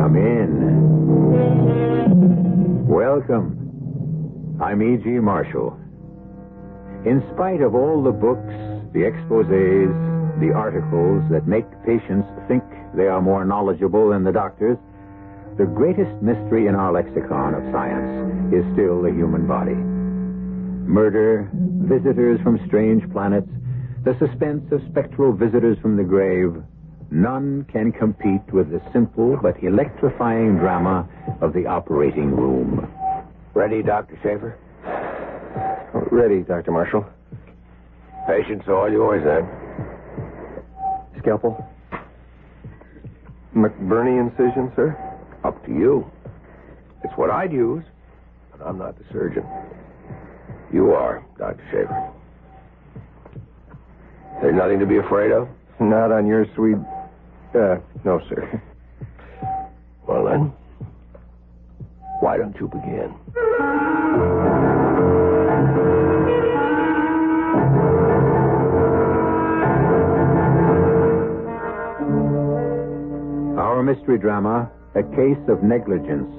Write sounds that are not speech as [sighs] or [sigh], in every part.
Come in. Welcome. I'm E.G. Marshall. In spite of all the books, the exposés, the articles that make patients think they are more knowledgeable than the doctors, the greatest mystery in our lexicon of science is still the human body. Murder, visitors from strange planets, the suspense of spectral visitors from the grave, none can compete with the simple but electrifying drama of the operating room. Ready, Dr. Schaefer? Ready, Dr. Marshall. Patient's all yours, then. Scalpel. McBurney incision, sir? Up to you. It's what I'd use, but I'm not the surgeon. You are, Dr. Schaefer. There's nothing to be afraid of? Not on your sweet. Uh, no, sir. Well, then, why don't you begin? Our mystery drama, A Case of Negligence,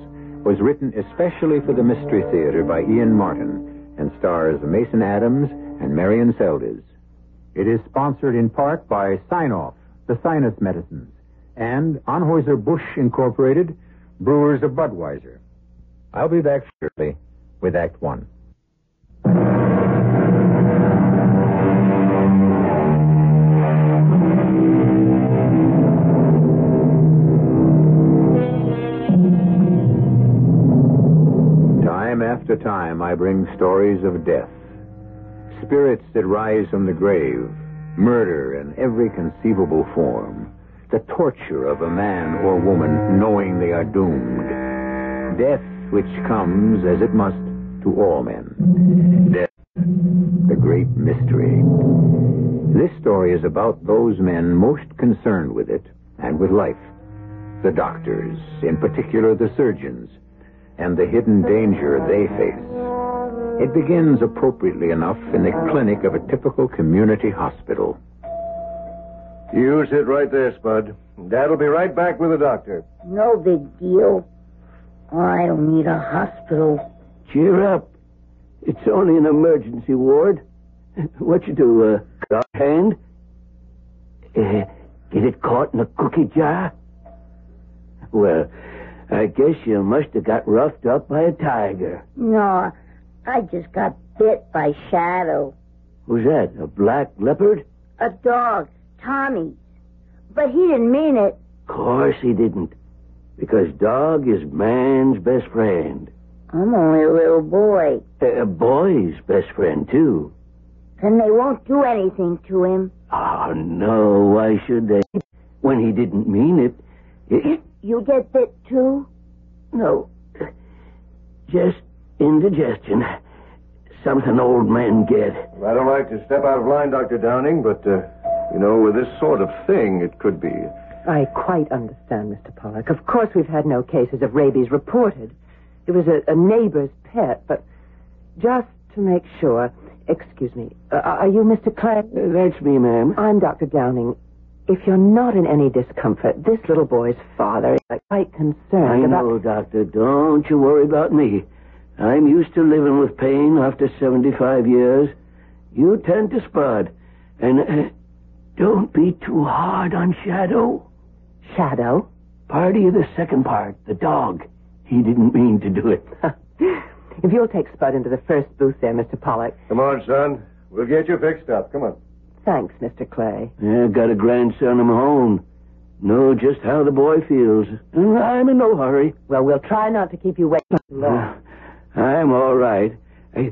was written especially for the Mystery Theater by Ian Martin and stars Mason Adams and Marion Seldes. It is sponsored in part by Sine-Off, the sinus medicines, and Anheuser-Busch Incorporated, brewers of Budweiser. I'll be back shortly with Act One. Time after time, I bring stories of death. Spirits that rise from the grave, murder in every conceivable form, the torture of a man or woman knowing they are doomed, death which comes, as it must, to all men. Death, the great mystery. This story is about those men most concerned with it and with life. The doctors, in particular the surgeons, and the hidden danger they face. It begins appropriately enough in the clinic of a typical community hospital. You sit right there, Spud. Dad'll be right back with the doctor. No big deal. I don't need a hospital. Cheer up. It's only an emergency ward. What you do, uh, cut off hand? Uh, get it caught in a cookie jar? Well, I guess you must have got roughed up by a tiger. No, I just got bit by Shadow. Who's that? A black leopard? A dog, Tommy. But he didn't mean it. Of Course he didn't. Because dog is man's best friend. I'm only a little boy. A boy's best friend, too. Then they won't do anything to him. Oh, no. Why should they? When he didn't mean it. it You get bit too? no. Just indigestion. Something old men get. I don't like to step out of line, Dr. Downing, but, uh, you know, with this sort of thing, it could be. I quite understand, Mr. Pollock. Of course, we've had no cases of rabies reported. It was a, a neighbor's pet, but just to make sure. Excuse me. Uh, are you Mr. Clay? Uh, that's me, ma'am. I'm Dr. Downing. If you're not in any discomfort, this little boy's father is quite concerned I about. know, Doctor. Don't you worry about me. I'm used to living with pain after 75 years. You tend to Spud. And uh, don't be too hard on Shadow. Shadow? Party of the second part, the dog. He didn't mean to do it. [laughs] if you'll take Spud into the first booth there, Mr. Pollock. Come on, son. We'll get you fixed up. Come on. Thanks, Mr. Clay. Yeah, got a grandson of my own. Know just how the boy feels. I'm in no hurry. Well, we'll try not to keep you waiting too long. I'm all right. I...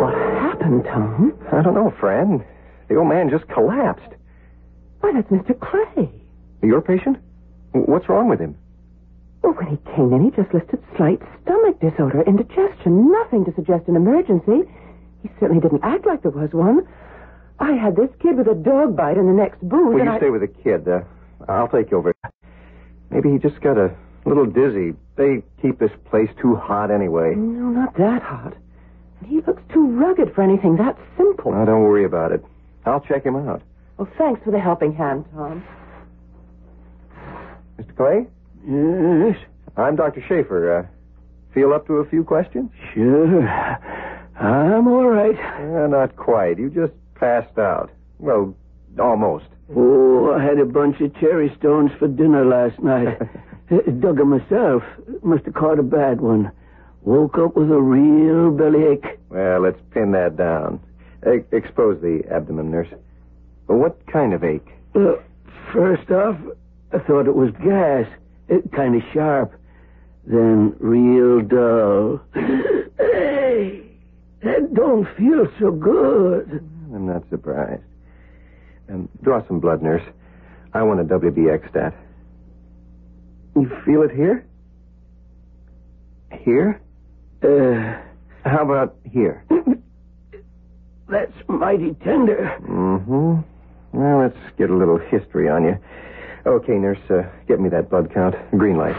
What happened, Tom? I don't know, Fran. The old man just collapsed. Why, that's Mr. Clay. Your patient? What's wrong with him? Well, when he came in, he just listed slight stomach disorder, indigestion, nothing to suggest an emergency. He certainly didn't act like there was one. I had this kid with a dog bite in the next booth. Will and you I... stay with the kid? Uh, I'll take you over. Maybe he just got a A little dizzy. They keep this place too hot anyway. No, not that hot. And he looks too rugged for anything that simple. Now, don't worry about it. I'll check him out. Well, thanks for the helping hand, Tom. Mr. Clay? Yes, I'm Dr. Schaefer. Uh, feel up to a few questions? sure. I'm all right. Uh, not quite. You just passed out. Well, almost. Oh, I had a bunch of cherry stones for dinner last night. Uh, [laughs] Dug 'em myself. Must have caught a bad one. Woke up with a real bellyache. Well, let's pin that down. E- expose the abdomen, nurse. What kind of ache? Uh, first off, I thought it was gas. It kind of sharp. Then real dull. [coughs] hey, that don't feel so good. I'm not surprised. Um, draw some blood, nurse. I want a WBC stat. You feel it here? Here? Uh, How about here? [laughs] that's mighty tender. Mm-hmm. Well, let's get a little history on you. Okay, nurse, uh, get me that blood count. Green light.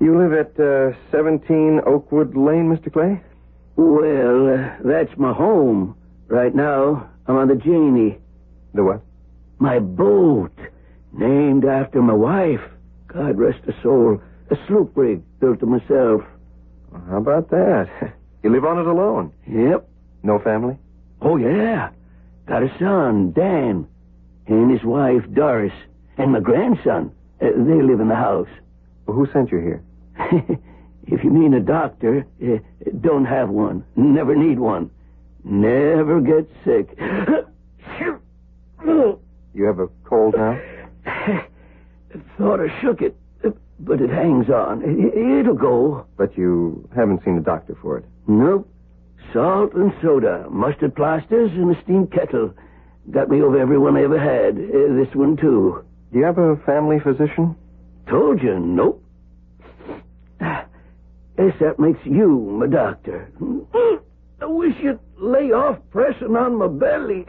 You live at uh, 17 Oakwood Lane, Mr. Clay? Well, uh, that's my home. Right now, I'm on the Janie. The what? My boat, named after my wife. God rest her soul. A sloop rig built to myself. How about that? [laughs] You live on it alone? Yep. No family? Oh, yeah. Got a son, Dan, and his wife, Doris, and my grandson. Uh, they live in the house. Well, who sent you here? [laughs] if you mean a doctor, uh, don't have one. Never need one. Never get sick. You have a cold now? [laughs] Thought I shook it, but it hangs on. It'll go. But you haven't seen a doctor for it. Nope. Salt and soda, mustard plasters, and a steam kettle. Got me over every one I ever had. Uh, this one, too. Do you have a family physician? Told you, nope. Guess that makes you my doctor. I wish you'd lay off pressing on my belly.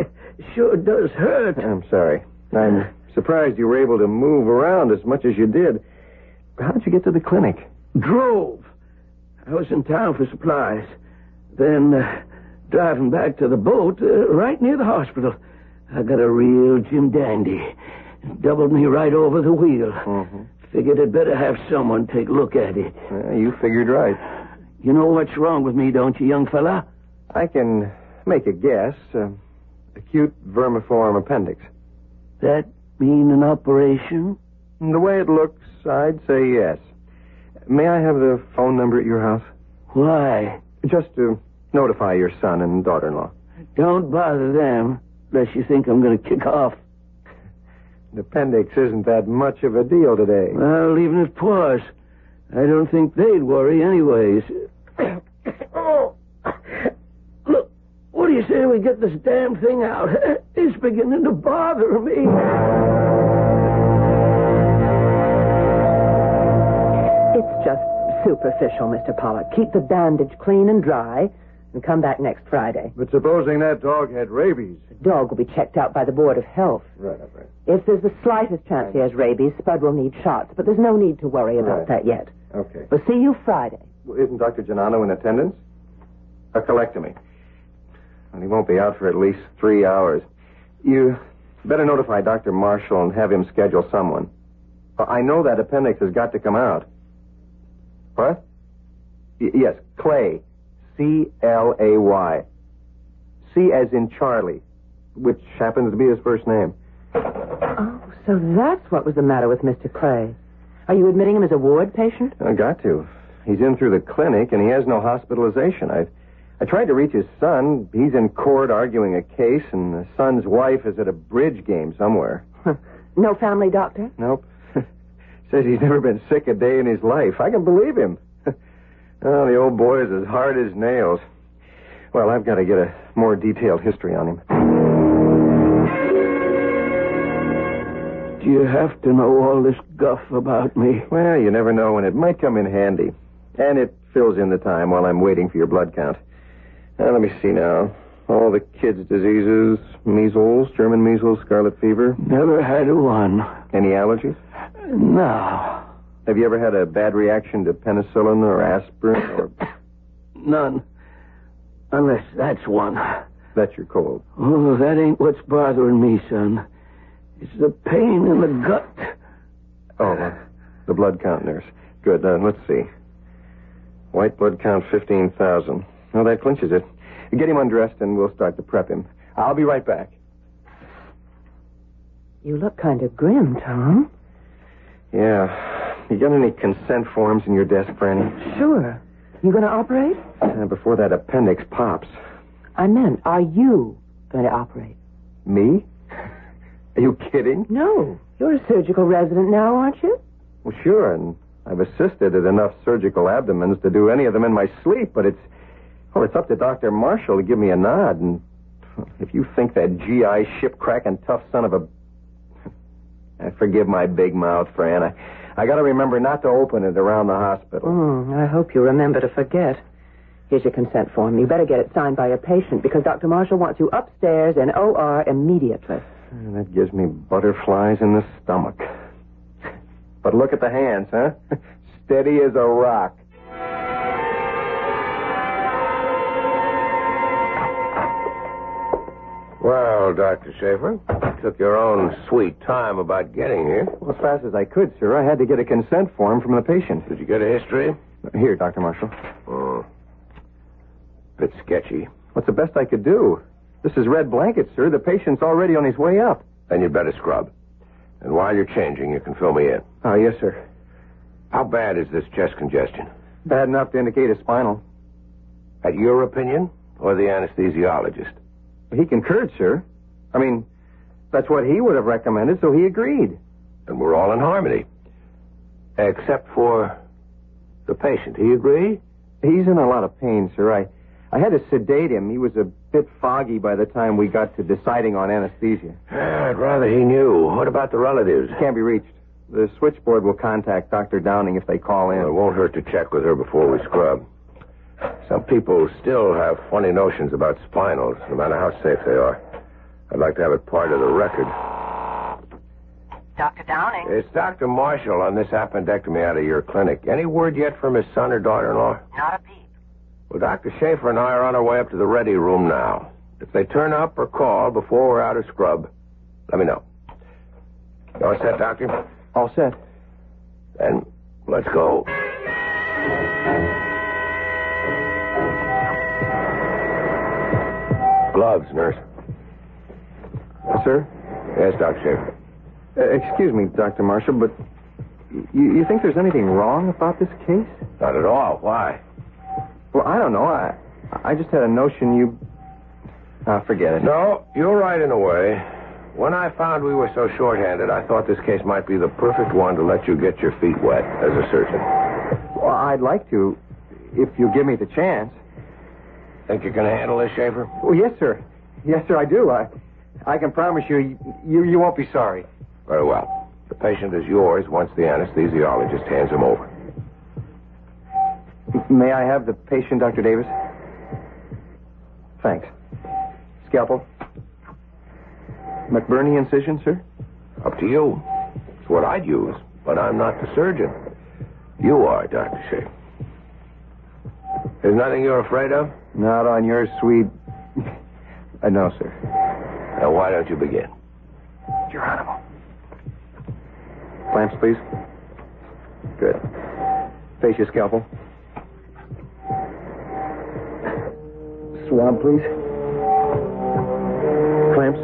Sure does hurt. I'm sorry. I'm surprised you were able to move around as much as you did. How'd you get to the clinic? Drove. I was in town for supplies. Then, uh, driving back to the boat, uh, right near the hospital, I got a real Jim Dandy. Doubled me right over the wheel. Mm-hmm. Figured I'd better have someone take a look at it. you figured right. You know what's wrong with me, don't you, young fella? I can make a guess. Uh, acute vermiform appendix. That mean an operation? The way it looks, I'd say yes. May I have the phone number at your house? Why? Just to notify your son and daughter-in-law. Don't bother them, unless you think I'm going to kick off. The appendix isn't that much of a deal today. Well, even if it was, I don't think they'd worry anyways. oh. [coughs] Look, what do you say we get this damn thing out? [laughs] It's beginning to bother me. It's just superficial, Mr. Pollock. Keep the bandage clean and dry and come back next Friday. But supposing that dog had rabies. The dog will be checked out by the Board of Health. Right, right. If there's the slightest chance he has rabies, Spud will need shots, but there's no need to worry about Right. that yet. Okay. We'll see you Friday. Well, isn't Dr. Janano in attendance? A colectomy. Well, he won't be out for at least three hours. You better notify Dr. Marshall and have him schedule someone. Uh, I know that appendix has got to come out. What? Y- yes, Clay. C L A Y. C as in Charlie, which happens to be his first name. Oh, so that's what was the matter with Mr. Clay. Are you admitting him as a ward patient? I got to. He's in through the clinic, and he has no hospitalization. I, I tried to reach his son. He's in court arguing a case, and the son's wife is at a bridge game somewhere. no family doctor? Nope. [laughs] Says he's never been sick a day in his life. I can believe him. Oh, the old boy is as hard as nails. Well, I've got to get a more detailed history on him. Do you have to know all this guff about me? Well, you never know when it might come in handy. And it fills in the time while I'm waiting for your blood count. Now, let me see now. All the kids' diseases measles, German measles, scarlet fever. Never had one. Any allergies? No. Have you ever had a bad reaction to penicillin or aspirin or [coughs] None. Unless that's one. that's your cold? Oh, that ain't what's bothering me, son. It's the pain in the gut. Oh, uh, the blood count, nurse. Good. Uh, let's see. White blood count 15,000. Well, that clinches it. Get him undressed and we'll start to prep him. I'll be right back. You look kind of grim, Tom. Yeah. You got any consent forms in your desk, Franny? Sure. You going to operate? Uh, before that appendix pops. I meant, are you going to operate? Me? Are you kidding? No. You're a surgical resident now, aren't you? Well, sure, and I've assisted at enough surgical abdomens to do any of them in my sleep, but it's well, it's up to Dr. Marshall to give me a nod, and if you think that GI ship cracking tough son of a [laughs] I forgive my big mouth, Fran. I, I gotta remember not to open it around the hospital. Mm, I hope you remember to forget. Here's your consent form. You better get it signed by a patient because Dr. Marshall wants you upstairs in OR immediately. That gives me butterflies in the stomach. [laughs] But look at the hands, huh? [laughs] Steady as a rock. Well, Dr. Schaefer, you took your own sweet time about getting here. Well, as fast as I could, sir. I had to get a consent form from the patient. Did you get a history? Here, Dr. Marshall. Oh. Bit sketchy. What's the best I could do? This is red blanket, sir. The patient's already on his way up. Then you'd better scrub. And while you're changing, you can fill me in. Oh, yes, sir. How bad is this chest congestion? Bad enough to indicate a spinal. At your opinion or the anesthesiologist? He concurred, sir. I mean, that's what he would have recommended, so he agreed. And we're all in harmony. Except for the patient. He agree? He's in a lot of pain, sir. I, I had to sedate him. He was a bit foggy by the time we got to deciding on anesthesia. I'd rather he knew. What about the relatives? Can't be reached. The switchboard will contact Dr. Downing if they call in. Well, it won't hurt to check with her before we scrub. Some people still have funny notions about spinals, no matter how safe they are. I'd like to have it part of the record. Dr. Downing? It's Dr. Marshall on this appendectomy out of your clinic. Any word yet from his son or daughter-in-law? Not a peep. Well, Dr. Schaefer and I are on our way up to the ready room now. If they turn up or call before we're out of scrub, let me know. You all set, Doctor? All set. Then let's go. Gloves, nurse. Sir? Yes, Dr. Schaefer. Uh, excuse me, Dr. Marshall, but you, you think there's anything wrong about this case? Not at all. Why? Well, I don't know. I, I just had a notion you. Ah, forget it. No, you're right in a way. When I found we were so short-handed, I thought this case might be the perfect one to let you get your feet wet as a surgeon. Well, I'd like to, if you give me the chance. Think you can handle this, Schaefer? Oh, yes, sir. Yes, sir, I do. I, I can promise you, you, you won't be sorry. Very well. The patient is yours once the anesthesiologist hands him over. May I have the patient, Dr. Davis? Thanks. Scalpel. McBurney incision, sir? Up to you. It's what I'd use, but I'm not the surgeon. You are, Dr. Schaefer. There's nothing you're afraid of? Not on your sweet. [laughs] uh, no, sir. Now, why don't you begin? Geronimo. Clamps, please. Good. Face your scalpel. Swab, please. Clamps.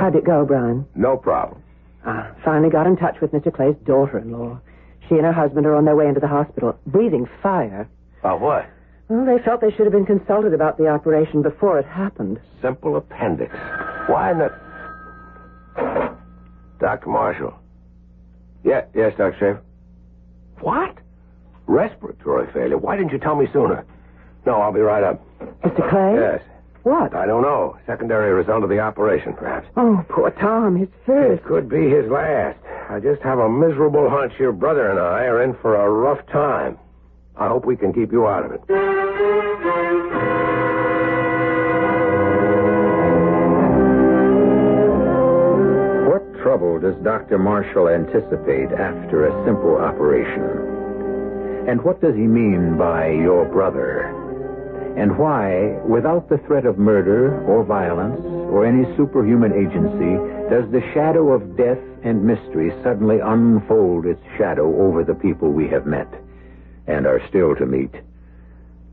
How'd it go, Brian? No problem. Finally got in touch with Mr. Clay's daughter-in-law. She and her husband are on their way into the hospital, breathing fire. About what? Well, they felt they should have been consulted about the operation before it happened. Simple appendix. Why not? Dr. Marshall. Yeah, yes, Dr. Schaefer. What? Respiratory failure. Why didn't you tell me sooner? No, I'll be right up. Mr. Clay? Yes. What? I don't know. Secondary result of the operation, perhaps. Oh, poor Tom. His first. It could be his last. I just have a miserable hunch your brother and I are in for a rough time. I hope we can keep you out of it. What trouble does Dr. Marshall anticipate after a simple operation? And what does he mean by your brother? And why, without the threat of murder or violence or any superhuman agency, does the shadow of death and mystery suddenly unfold its shadow over the people we have met and are still to meet?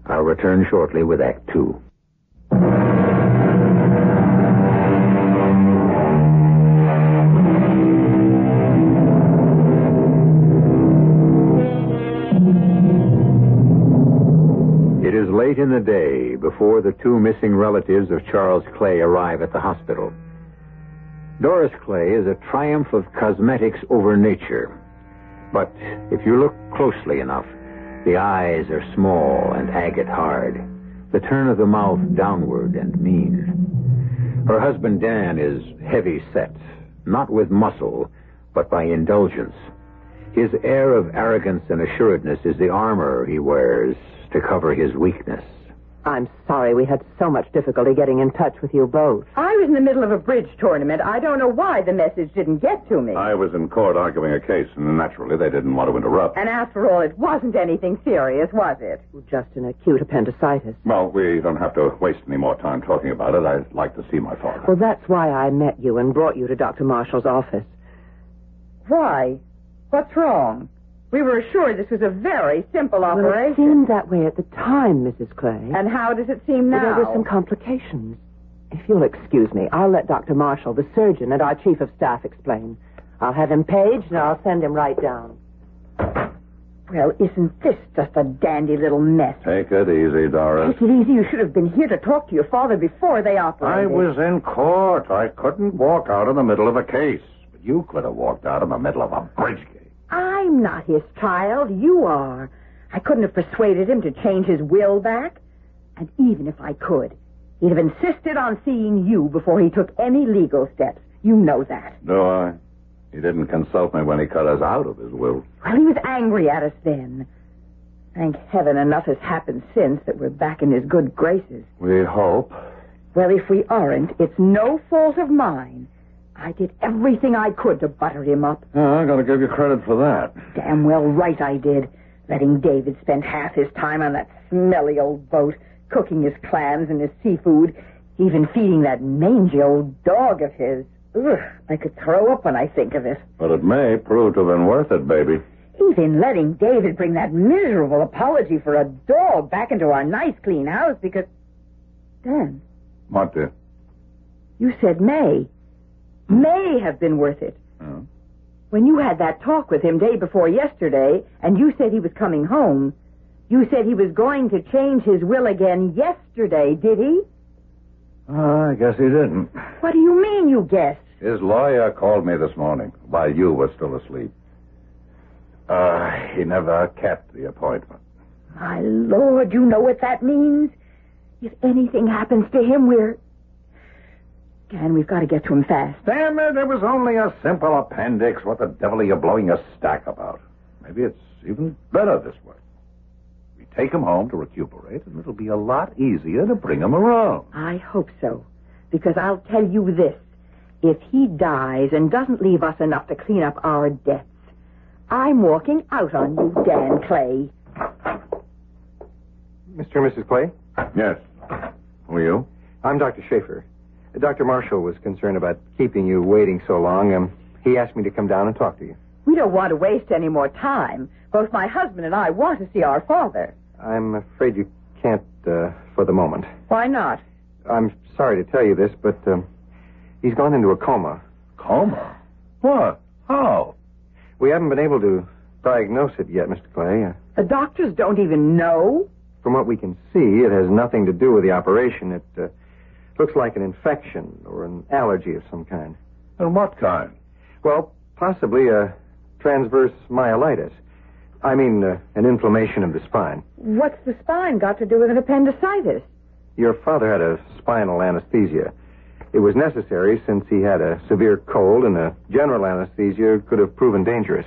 I'll return shortly with Act Two. Late in the day before the two missing relatives of Charles Clay arrive at the hospital. Doris Clay is a triumph of cosmetics over nature. But if you look closely enough, the eyes are small and agate hard, the turn of the mouth downward and mean. Her husband Dan is heavy set, not with muscle, but by indulgence. His air of arrogance and assuredness is the armor he wears to cover his weakness. I'm sorry we had so much difficulty getting in touch with you both. I was in the middle of a bridge tournament. I don't know why the message didn't get to me. I was in court arguing a case, and naturally they didn't want to interrupt. And after all, it wasn't anything serious, was it? Just an acute appendicitis. Well, we don't have to waste any more time talking about it. I'd like to see my father. Well, that's why I met you and brought you to Dr. Marshall's office. Why? What's wrong? We were assured this was a very simple Well, it operation. seemed that way at the time, Mrs. Clay. And how does it seem Well, now? There were some complications. If you'll excuse me, I'll let Dr. Marshall, the surgeon, and our chief of staff explain. I'll have him paged, and I'll send him right down. Well, isn't this just a dandy little mess? Take it easy, Doris. Take it easy. You should have been here to talk to your father before they operated. I was in court. I couldn't walk out in the middle of a case. But you could have walked out in the middle of a bridge game. I'm not his child. You are. I couldn't have persuaded him to change his will back. And even if I could, he'd have insisted on seeing you before he took any legal steps. You know that. No, I? He didn't consult me when he cut us out of his will. Well, he was angry at us then. Thank heaven enough has happened since that we're back in his good graces. We hope. Well, if we aren't, it's no fault of mine. I did everything I could to butter him up. Yeah, I gotta give you credit for that. Damn well right I did. Letting David spend half his time on that smelly old boat, cooking his clams and his seafood, even feeding that mangy old dog of his. Ugh, I could throw up when I think of it. But it may prove to have been worth it, baby. Even letting David bring that miserable apology for a dog back into our nice clean house because. Dan, What, dear? you said may. May have been worth it. Oh. When you had that talk with him day before yesterday, and you said he was coming home, you said he was going to change his will again yesterday, did he? Oh, I guess he didn't. What do you mean you guessed? His lawyer called me this morning while you were still asleep. Uh, he never kept the appointment. My lord, you know what that means? If anything happens to him, we're. Dan, we've got to get to him fast. Damn it, it was only a simple appendix. What the devil are you blowing your stack about? Maybe it's even better this way. We take him home to recuperate, and it'll be a lot easier to bring him around. I hope so. Because I'll tell you this. If he dies and doesn't leave us enough to clean up our debts, I'm walking out on you, Dan Clay. Mr. and Mrs. Clay, Yes. Who are you? I'm Dr. Schaefer. Dr. Marshall was concerned about keeping you waiting so long. Um, he asked me to come down and talk to you. We don't want to waste any more time. Both my husband and I want to see our father. I'm afraid you can't uh, for the moment. Why not? I'm sorry to tell you this, but um, he's gone into a coma. Coma? What? How? We haven't been able to diagnose it yet, Mr. Clay. Uh, The doctors don't even know. from what we can see, it has nothing to do with the operation. It uh, looks like an infection or an allergy of some kind. And what kind? Well, possibly a transverse myelitis. I mean, uh, an inflammation of the spine. What's the spine got to do with an appendicitis? Your father had a spinal anesthesia. It was necessary since he had a severe cold, and a general anesthesia could have proven dangerous.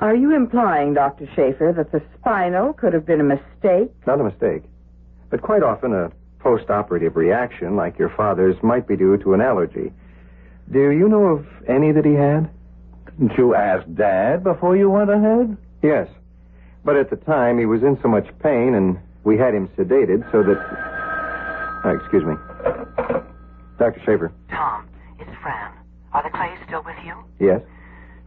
Are you implying, Dr. Schaefer, that the spinal could have been a mistake? Not a mistake. But quite often, a post operative reaction like your father's might be due to an allergy. Do you know of any that he had? Didn't you ask Dad before you went ahead? Yes. But at the time, he was in so much pain, and we had him sedated so that. Oh, excuse me. Dr. Schaefer. Tom, it's Fran. Are the Clays still with you? Yes?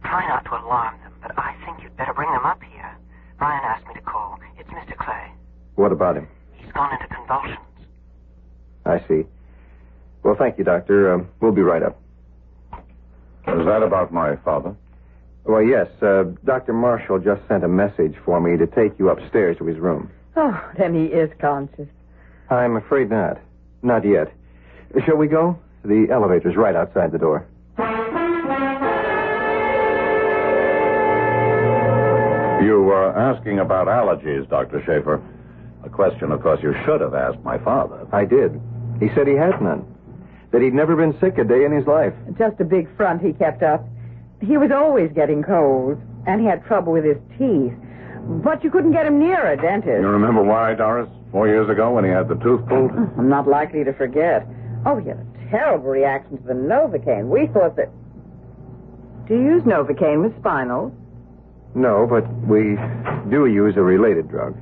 Try not to alarm them, but I think you'd better bring them up here. Brian asked me to call. It's Mr. Clay. What about him? He's gone into convulsions. I see. Well, thank you, Doctor. Um, we'll be right up. Is that about my father? Well, yes. Uh, Dr. Marshall just sent a message for me to take you upstairs to his room. Oh, then he is conscious. I'm afraid not. Not yet. Shall we go? The elevator's right outside the door. You were asking about allergies, Dr. Schaefer. A question, of course, you should have asked my father. I did. He said he had none. That he'd never been sick a day in his life. Just a big front he kept up. He was always getting colds, and he had trouble with his teeth. But you couldn't get him near a dentist. You remember why, Doris? Four years ago when he had the tooth pulled? [clears throat] I'm not likely to forget. Oh, he had a terrible reaction to the Novocaine. We thought that. Do you use Novocaine with spinal? No, but we do use a related drug.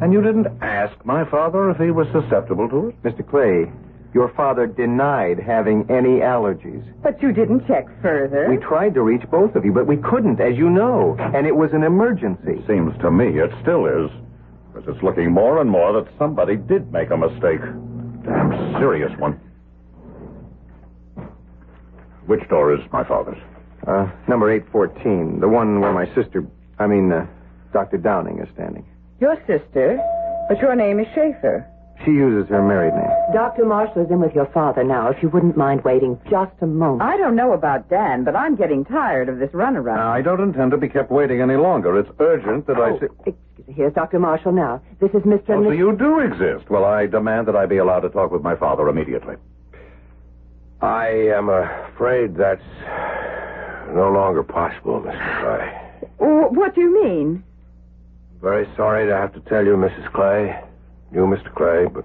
And you didn't ask my father if he was susceptible to it? Mr. Clay, your father denied having any allergies. But you didn't check further. We tried to reach both of you, but we couldn't, as you know. And it was an emergency. Seems to me it still is. Because it's looking more and more that somebody did make a mistake. Damn serious one. Which door is my father's? Uh, number 814, the one where my sister, I mean, uh, Dr. Downing is standing. Your sister, but your name is Schaefer. She uses her married name. Dr. Marshall is in with your father now, if you wouldn't mind waiting just a moment. I don't know about Dan, but I'm getting tired of this runaround. I don't intend to be kept waiting any longer. It's urgent that I Oh, see. excuse me. Here's Dr. Marshall now. This is Mr. Oh, so you do exist. Well, I demand that I be allowed to talk with my father immediately. I am afraid that's no longer possible, Mr. Clay. Wh- What do you mean? Very sorry to have to tell you, Mrs. Clay, you, Mr. Clay, but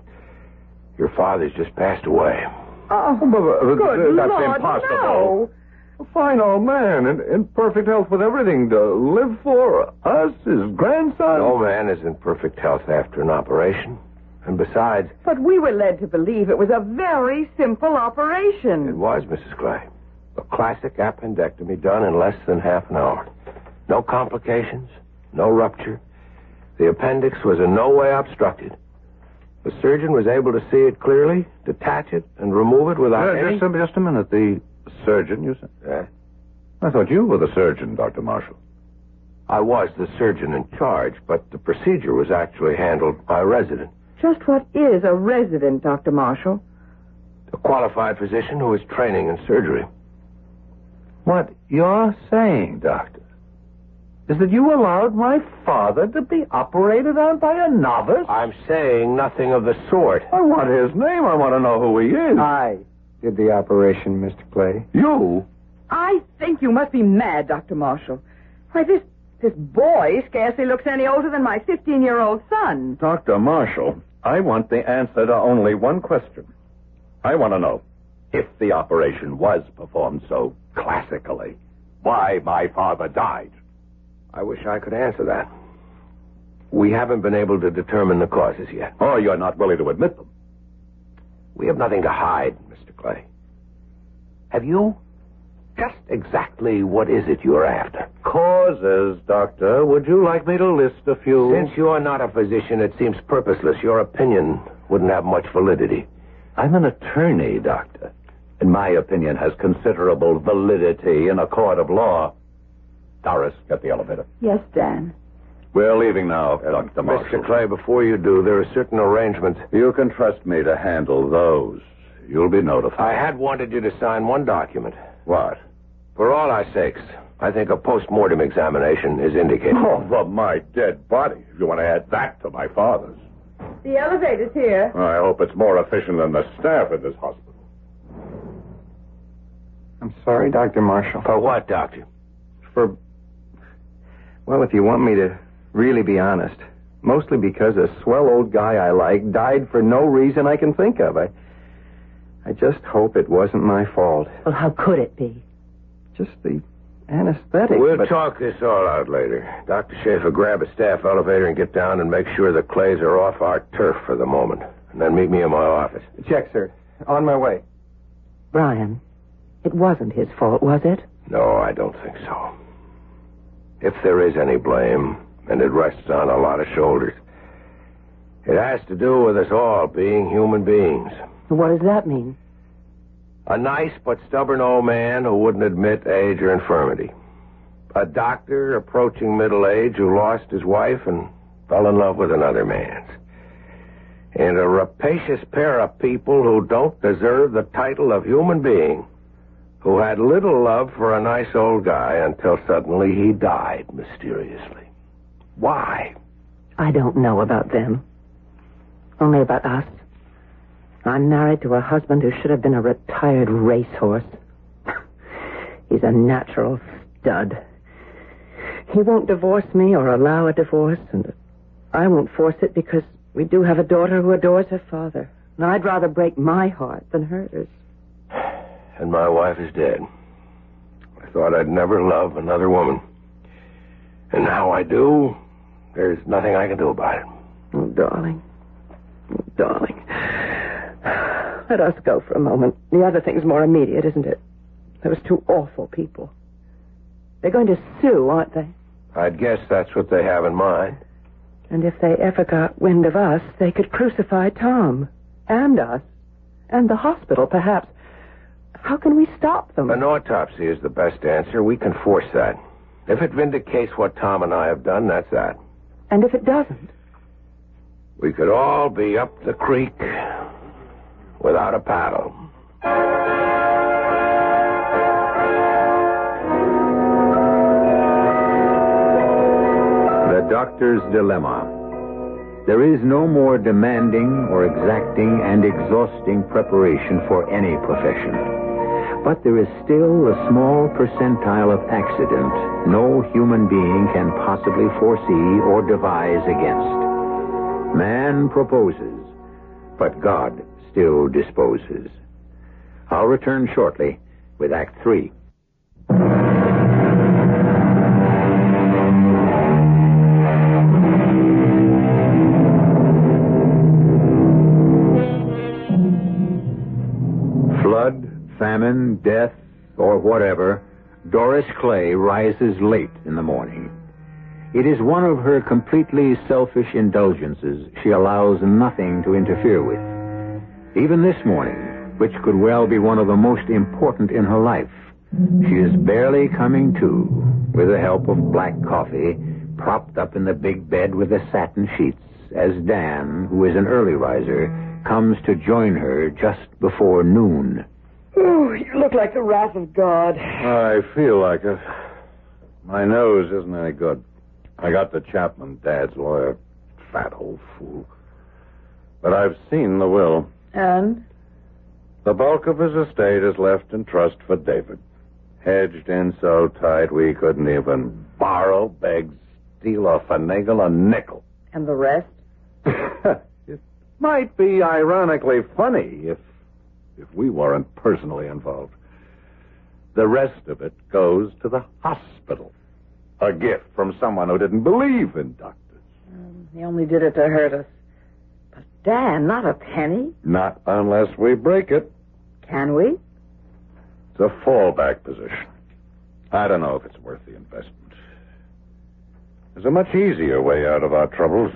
your father's just passed away. Oh, oh but, good that's Lord, impossible. no. A fine old man in, in perfect health with everything to live for. Us, his grandson. No man is in perfect health after an operation. And besides, But we were led to believe it was a very simple operation. it was, Mrs. Clay. A classic appendectomy done in less than half an hour. No complications, no rupture. The appendix was in no way obstructed. The surgeon was able to see it clearly, detach it, and remove it without Uh, any... just, a, just a minute. The surgeon, you said? Yeah. I thought you were the surgeon, Dr. Marshall. I was the surgeon in charge, but the procedure was actually handled by a resident, Just what is a resident, Dr. Marshall? a qualified physician who is training in surgery. What you're saying, Doctor, is that you allowed my father to be operated on by a novice? I'm saying nothing of the sort. I want his name. I want to know who he is. I did the operation, Mr. Clay. you? I think you must be mad, Dr. Marshall. Why, this this boy scarcely looks any older than my 15-year-old son. Dr. Marshall, I want the answer to only one question. I want to know if the operation was performed so classically, why my father died. I wish I could answer that. We haven't been able to determine the causes yet. Or you're not willing to admit them. We have nothing to hide, Mr. Clay. Have you? Just exactly what is it you're after? Causes, Doctor. Would you like me to list a few? Since you're not a physician, it seems purposeless. Your opinion wouldn't have much validity. I'm an attorney, Doctor. And my opinion has considerable validity in a court of law. Doris, get the elevator. Yes, Dan. We're leaving now, Dr. Marshall. Mr. Clay, before you do, there are certain arrangements. You can trust me to handle those. You'll be notified. I had wanted you to sign one document. What? For all our sakes, I think a post-mortem examination is indicated. Oh, for my dead body. If you want to add that to my father's. The elevator's here. I hope it's more efficient than the staff at this hospital. I'm sorry, Dr. Marshall. For what, Doctor? For. Well, if you want me to really be honest, mostly because a swell old guy I like died for no reason I can think of. I. I just hope it wasn't my fault. Well, how could it be? Just the anesthetic. We'll but- talk this all out later. Dr. Schaefer, grab a staff elevator and get down and make sure the Clays are off our turf for the moment. And then meet me in my office. Check, sir. On my way. Brian, it wasn't his fault, was it? No, I don't think so. If there is any blame, and it rests on a lot of shoulders, it has to do with us all being human beings. What does that mean? A nice but stubborn old man who wouldn't admit age or infirmity. A doctor approaching middle age who lost his wife and fell in love with another man's. And a rapacious pair of people who don't deserve the title of human being, who had little love for a nice old guy until suddenly he died mysteriously. Why? I don't know about them. Only about us. I'm married to a husband who should have been a retired racehorse. [laughs] He's a natural stud. He won't divorce me or allow a divorce, and I won't force it because we do have a daughter who adores her father. And I'd rather break my heart than hers. And my wife is dead. I thought I'd never love another woman. And now I do. There's nothing I can do about it. Oh, darling. Oh, darling. Let us go for a moment. The other thing's more immediate, isn't it? Those two awful people. They're going to sue, aren't they? I'd guess that's what they have in mind. And if they ever got wind of us, they could crucify Tom. And us. And the hospital, perhaps. How can we stop them? An autopsy is the best answer. We can force that. If it vindicates what Tom and I have done, that's that. And if it doesn't? We could all be up the creek without a paddle. The Doctor's Dilemma. There is no more demanding or exacting and exhausting preparation for any profession. But there is still a small percentile of accident no human being can possibly foresee or devise against. Man proposes, but God still disposes. I'll return shortly with Act Three. Famine, death, or whatever, Doris Clay rises late in the morning. It is one of her completely selfish indulgences she allows nothing to interfere with. Even this morning, which could well be one of the most important in her life, she is barely coming to with the help of black coffee, propped up in the big bed with the satin sheets, as Dan, who is an early riser, comes to join her just before noon. Oh, you look like the wrath of God. I feel like it. My nose isn't any good. I got the Chapman, Dad's lawyer. Fat old fool. But I've seen the will. And? The bulk of his estate is left in trust for David. Hedged in so tight we couldn't even borrow, beg, steal, or finagle a nickel. And the rest? [laughs] it might be ironically funny if if we weren't personally involved. The rest of it goes to the hospital. A gift from someone who didn't believe in doctors. Um, he only did it to hurt us. But, Dan, not a penny. Not unless we break it. Can we? It's a fallback position. I don't know if it's worth the investment. There's a much easier way out of our troubles.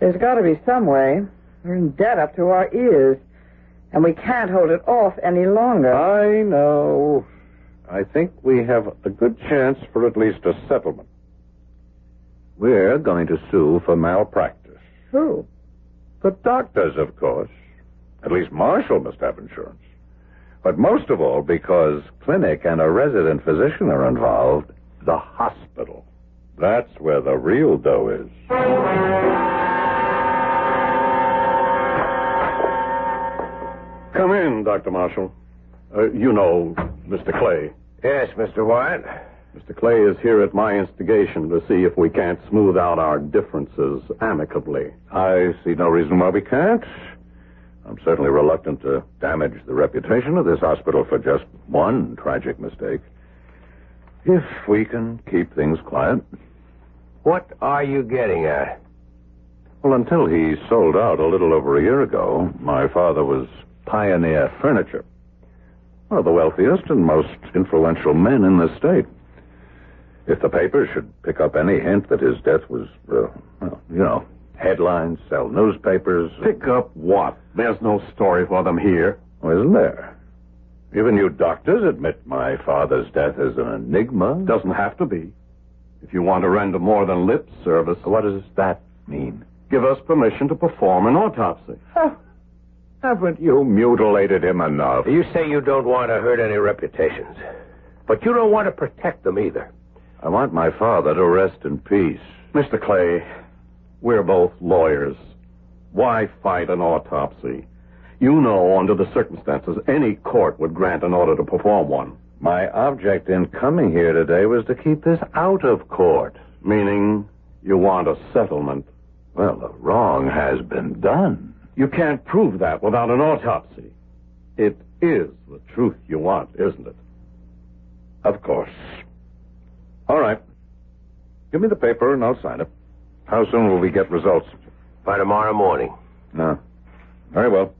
There's got to be some way. We're in debt up to our ears. And we can't hold it off any longer. I know. I think we have a good chance for at least a settlement. We're going to sue for malpractice. Who? The doctors, of course. At least Marshall must have insurance. But most of all, because clinic and a resident physician are involved, the hospital. That's where the real dough is. Come in, Dr. Marshall. Uh, you know Mr. Clay. Yes, Mr. Wyatt. Mr. Clay is here at my instigation to see if we can't smooth out our differences amicably. I see no reason why we can't. I'm certainly reluctant to damage the reputation of this hospital for just one tragic mistake. If we can keep things quiet. What are you getting at? Well, until he sold out a little over a year ago, my father was Pioneer Furniture. One of the wealthiest and most influential men in the state. If the papers should pick up any hint that his death was, uh, well, you know, headlines, sell newspapers. Pick up what? There's no story for them here. Oh, isn't there? Even you doctors admit my father's death is an enigma. Doesn't have to be. If you want to render more than lip service, What does that mean? give us permission to perform an autopsy. Haven't you mutilated him enough? You say you don't want to hurt any reputations, but you don't want to protect them either. I want my father to rest in peace. Mr. Clay, we're both lawyers. Why fight an autopsy? You know, under the circumstances, any court would grant an order to perform one. My object in coming here today was to keep this out of court. Meaning, you want a settlement. Well, the wrong has been done. You can't prove that without an autopsy. It is the truth you want, isn't it? Of course. All right. Give me the paper and I'll sign it. How soon will we get results? By tomorrow morning. No. Very well.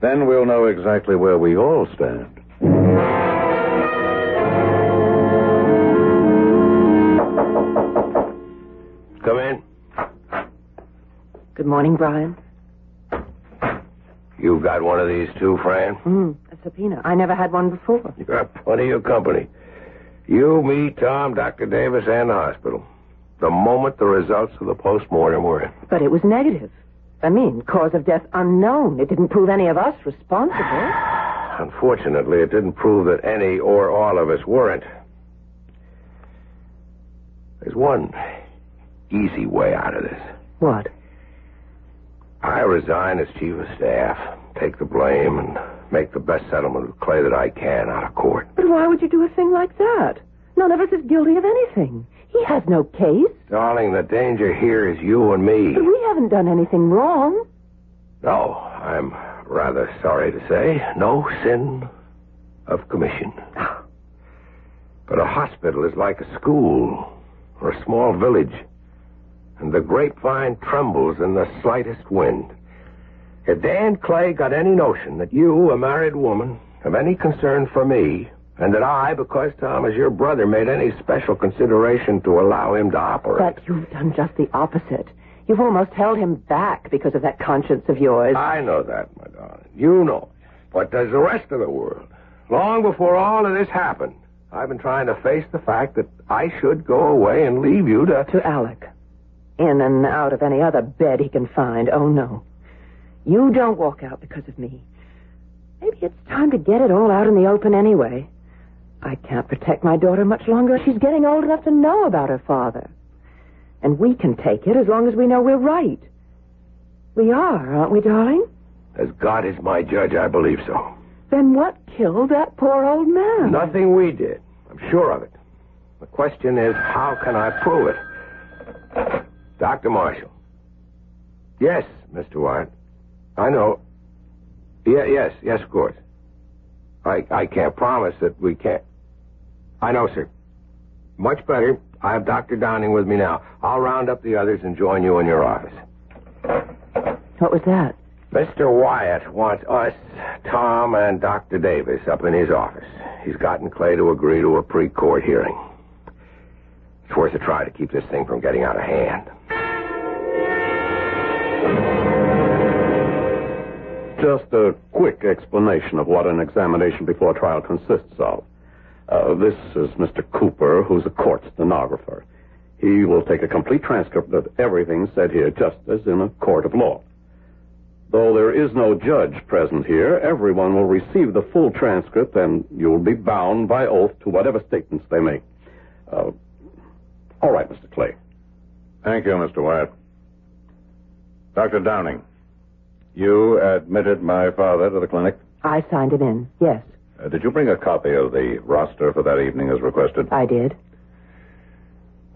Then we'll know exactly where we all stand. Come in. Good morning, Brian. You've got one of these too, Fran? Mm, a subpoena. I never had one before. You got plenty of company. You, me, Tom, Dr. Davis, and the hospital. The moment the results of the postmortem were in. But it was negative. I mean, cause of death unknown. It didn't prove any of us responsible. [sighs] Unfortunately, it didn't prove that any or all of us weren't. There's one easy way out of this. What? I resign as chief of staff, take the blame, and make the best settlement with Clay that I can out of court. But why would you do a thing like that? None of us is guilty of anything. He has no case. Darling, the danger here is you and me. But we haven't done anything wrong. No, I'm rather sorry to say, no sin of commission. Ah. But a hospital is like a school or a small village, and the grapevine trembles in the slightest wind. If Dan Clay got any notion that you, a married woman, have any concern for me, and that I, because Tom is your brother, made any special consideration to allow him to operate. But you've done just the opposite. You've almost held him back because of that conscience of yours. I know that, my darling. You know it. But does the rest of the world? Long before all of this happened, I've been trying to face the fact that I should go away and leave you to. To Alec. In and out of any other bed he can find. Oh, no. You don't walk out because of me. Maybe it's time to get it all out in the open anyway. I can't protect my daughter much longer. She's getting old enough to know about her father. And we can take it as long as we know we're right. We are, aren't we, darling? As God is my judge, I believe so. Then what killed that poor old man? Nothing we did. I'm sure of it. The question is, how can I prove it? Dr. Marshall. Yes, Mr. Wyatt. I know. Yeah, yes, yes, of course. I, I can't promise that we can't. I know, sir. Much better. I have Dr. Downing with me now. I'll round up the others and join you in your office. What was that? Mr. Wyatt wants us, Tom, and Dr. Davis up in his office. He's gotten Clay to agree to a pre-court hearing. It's worth a try to keep this thing from getting out of hand. Just a quick explanation of what an examination before trial consists of. Uh, this is Mr. Cooper, who's a court stenographer. He will take a complete transcript of everything said here, just as in a court of law. Though there is no judge present here, everyone will receive the full transcript, and you'll be bound by oath to whatever statements they make. Uh, all right, Mr. Clay. Thank you, Mr. Wyatt. Dr. Downing, you admitted my father to the clinic. I signed him in. Yes, Uh, did you bring a copy of the roster for that evening as requested? I did.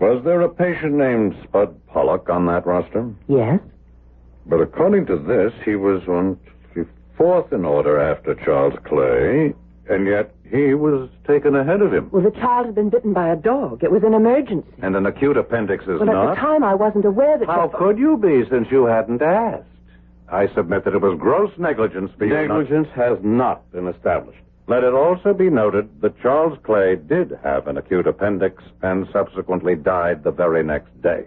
Was there a patient named Spud Pollock on that roster? Yes. But according to this, he was on fourth in order after Charles Clay, and yet he was taken ahead of him. Well, the child had been bitten by a dog. It was an emergency. And an acute appendix is Well, not. at the time, I wasn't aware that. How could you be since you hadn't asked? I submit that it was gross negligence for you. Negligence has not been established. Let it also be noted that Charles Clay did have an acute appendix and subsequently died the very next day.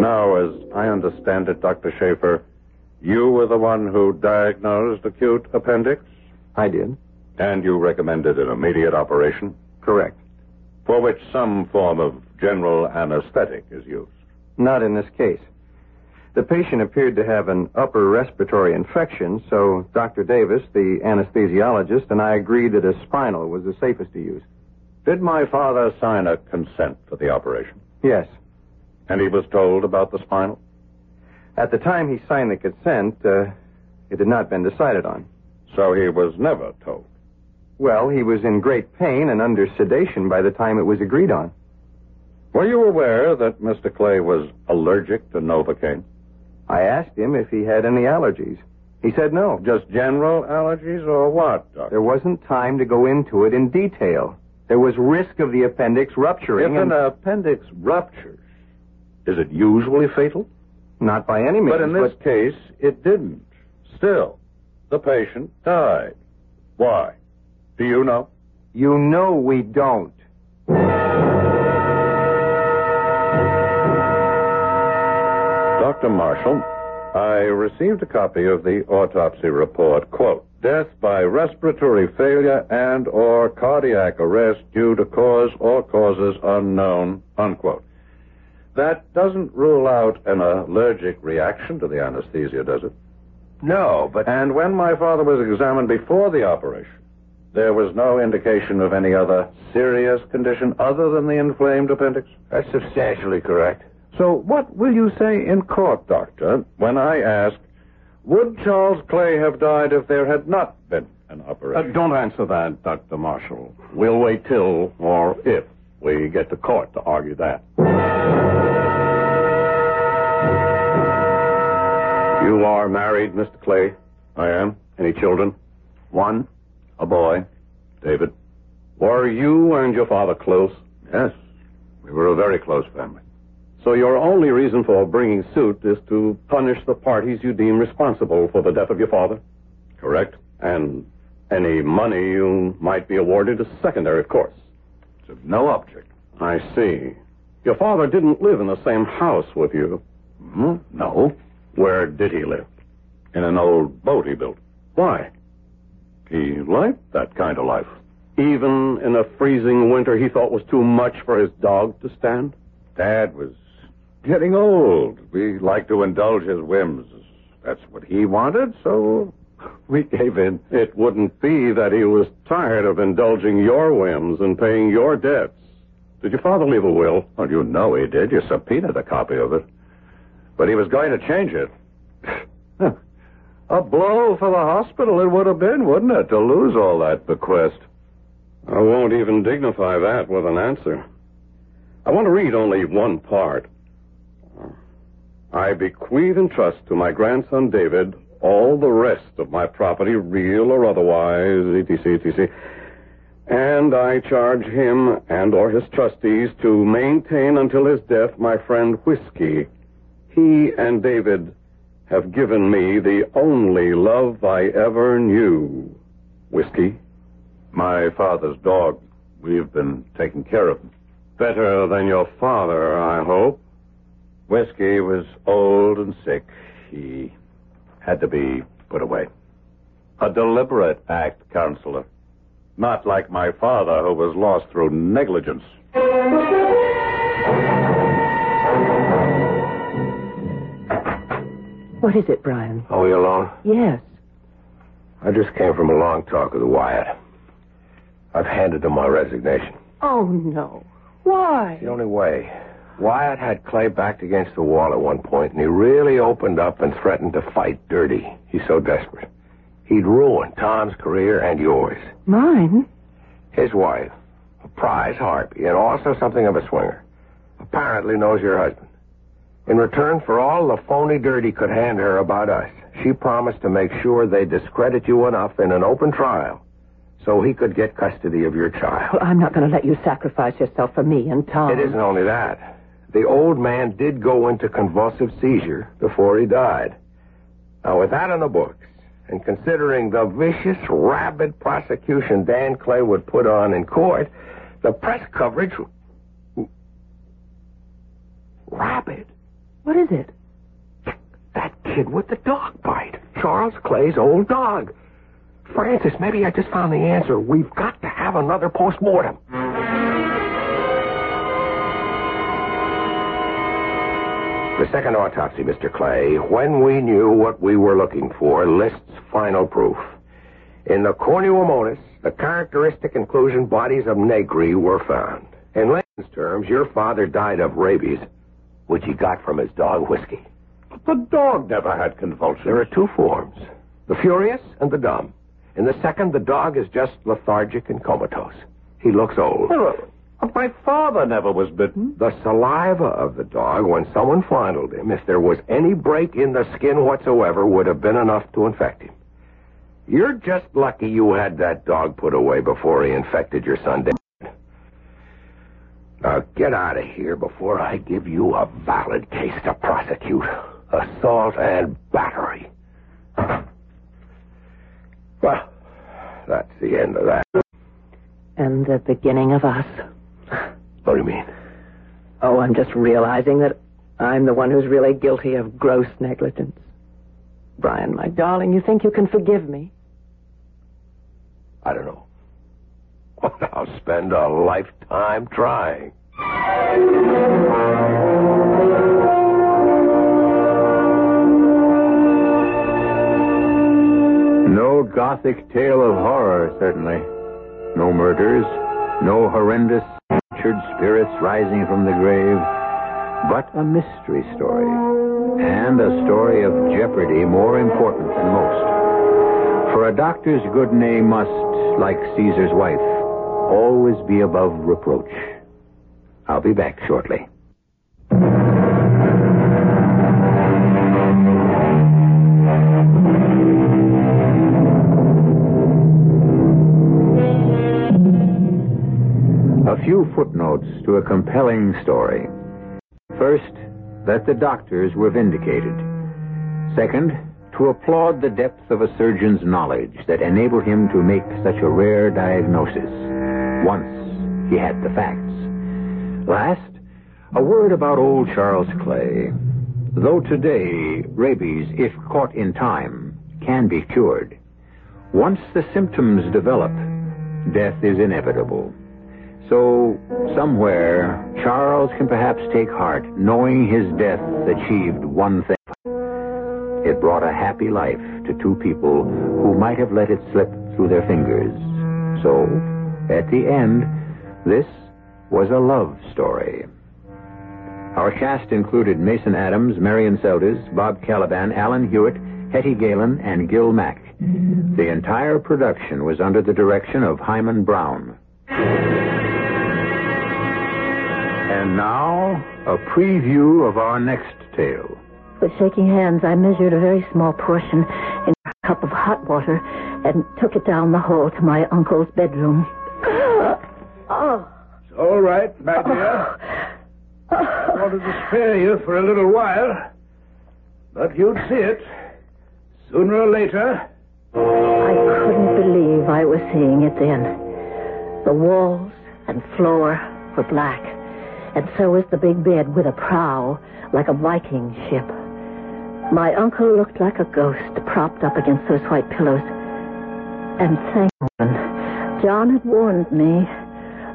Now, as I understand it, Dr. Schaefer, you were the one who diagnosed acute appendix, I did. and you recommended an immediate operation, Correct. for which some form of general anesthetic is used. Not in this case. The patient appeared to have an upper respiratory infection, so Dr. Davis, the anesthesiologist, and I agreed that a spinal was the safest to use. Did my father sign a consent for the operation? Yes. And he was told about the spinal? At the time he signed the consent, uh, it had not been decided on. So he was never told. Well, he was in great pain and under sedation by the time it was agreed on. Were you aware that Mr. Clay was allergic to Novocaine? I asked him if he had any allergies. He said no. Just general allergies or what, Doctor? There wasn't time to go into it in detail. There was risk of the appendix rupturing. If and- an appendix ruptures, is it usually fatal? Not by any means. But in this case, it didn't. Still, the patient died. Why? Do you know? You know we don't. Dr. Marshall, I received a copy of the autopsy report. Quote, death by respiratory failure and or cardiac arrest due to cause or causes unknown, unquote. That doesn't rule out an allergic reaction to the anesthesia, does it? No, but And when my father was examined before the operation, there was no indication of any other serious condition other than the inflamed appendix? that's substantially correct. So what will you say in court, Doctor, when I ask, would Charles Clay have died if there had not been an operation? Uh, don't answer that, Dr. Marshall. We'll wait till, or if, we get to court to argue that. You are married, Mr. Clay? I am. Any children? One, a boy, David. Were you and your father close? Yes, we were a very close family. So your only reason for bringing suit is to punish the parties you deem responsible for the death of your father? Correct? And any money you might be awarded is secondary, of course. It's of no object. I see. Your father didn't live in the same house with you. Hmm? No. Where did he live? In an old boat he built. Why? He liked that kind of life. Even in a freezing winter he thought was too much for his dog to stand? Dad was getting old. We liked to indulge his whims. That's what he wanted, so we gave in. It wouldn't be that he was tired of indulging your whims and paying your debts. Did your father leave a will? Well, you know he did. You subpoenaed a copy of it. But he was going to change it. [laughs] a blow for the hospital it would have been, wouldn't it, to lose all that bequest? I won't even dignify that with an answer. I want to read only one part. I bequeath and trust to my grandson David all the rest of my property, real or otherwise, etc., etc. And I charge him and or his trustees to maintain until his death my friend Whiskey. He and David have given me the only love I ever knew. Whiskey? My father's dog. We've been taking care of him. Better than your father, I hope. Whiskey was old and sick. He had to be put away. A deliberate act, counselor. Not like my father, who was lost through negligence. What is it, Brian? Are we alone? Yes. I just came from a long talk with Wyatt. I've handed him my resignation. Oh, no. Why? The only way. Wyatt had Clay backed against the wall at one point, and he really opened up and threatened to fight dirty. He's so desperate. He'd ruin Tom's career and yours. Mine? His wife, a prize harpy, and also something of a swinger, apparently knows your husband. In return for all the phony dirt he could hand her about us, she promised to make sure they discredit you enough in an open trial so he could get custody of your child. Well, I'm not going to let you sacrifice yourself for me and Tom. It isn't only that. The old man did go into convulsive seizure before he died. Now, with that in the books, and considering the vicious, rabid prosecution Dan Clay would put on in court, the press coverage. Rabid? What is it? That kid with the dog bite. Charles Clay's old dog. Francis, maybe I just found the answer. We've got to have another postmortem. The second autopsy, Mr. Clay, when we knew what we were looking for, lists final proof. In the cornu Ammonis, the characteristic inclusion bodies of negri were found. In layman's terms, your father died of rabies, which he got from his dog whiskey. But the dog never had convulsions. There are two forms the furious and the dumb. In the second, the dog is just lethargic and comatose. He looks old. But my father never was bitten. The saliva of the dog, when someone fondled him, if there was any break in the skin whatsoever, would have been enough to infect him. You're just lucky you had that dog put away before he infected your son. Now get out of here before I give you a valid case to prosecute. Assault and battery. Well, that's the end of that. And the beginning of us. What do you mean? Oh, I'm just realizing that I'm the one who's really guilty of gross negligence. Brian, my darling, you think you can forgive me? I don't know. I'll spend a lifetime trying. No gothic tale of horror, certainly. No murders, no horrendous tortured spirits rising from the grave, but a mystery story. And a story of jeopardy more important than most. For a doctor's good name must, like Caesar's wife, always be above reproach. I'll be back shortly. A few footnotes to a compelling story. First, that the doctors were vindicated. Second, to applaud the depth of a surgeon's knowledge that enabled him to make such a rare diagnosis once he had the facts. Last, a word about old Charles Clay. Though today, rabies, if caught in time, can be cured, once the symptoms develop, death is inevitable. So, somewhere, Charles can perhaps take heart knowing his death achieved one thing. It brought a happy life to two people who might have let it slip through their fingers. So, at the end, this was a love story. Our cast included Mason Adams, Marian Seldes, Bob Kaliban, Alan Hewitt, Hetty Galen, and Gil Mack. The entire production was under the direction of Himan Brown. And now, a preview of our next tale. With shaking hands, I measured a very small portion in a cup of hot water and took it down the hall to my uncle's bedroom. Oh. It's all right, my dear. I wanted to spare you for a little while, but you'd see it. Sooner or later. I couldn't believe I was seeing it then. The walls and floor were black, and so was the big bed with a prow like a Viking ship. My uncle looked like a ghost propped up against those white pillows. And thank heaven, John had warned me,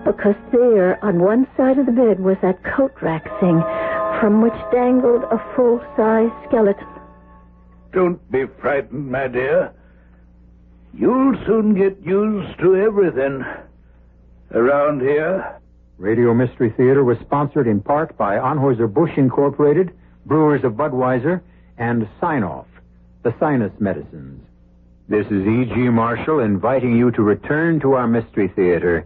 because there on one side of the bed was that coat rack thing from which dangled a full-size skeleton. Don't be frightened, my dear. You'll soon get used to everything around here. Radio Mystery Theater was sponsored in part by Anheuser-Busch Incorporated, Brewers of Budweiser, and Sine-Off, the sinus medicines. This is E.G. Marshall inviting you to return to our Mystery Theater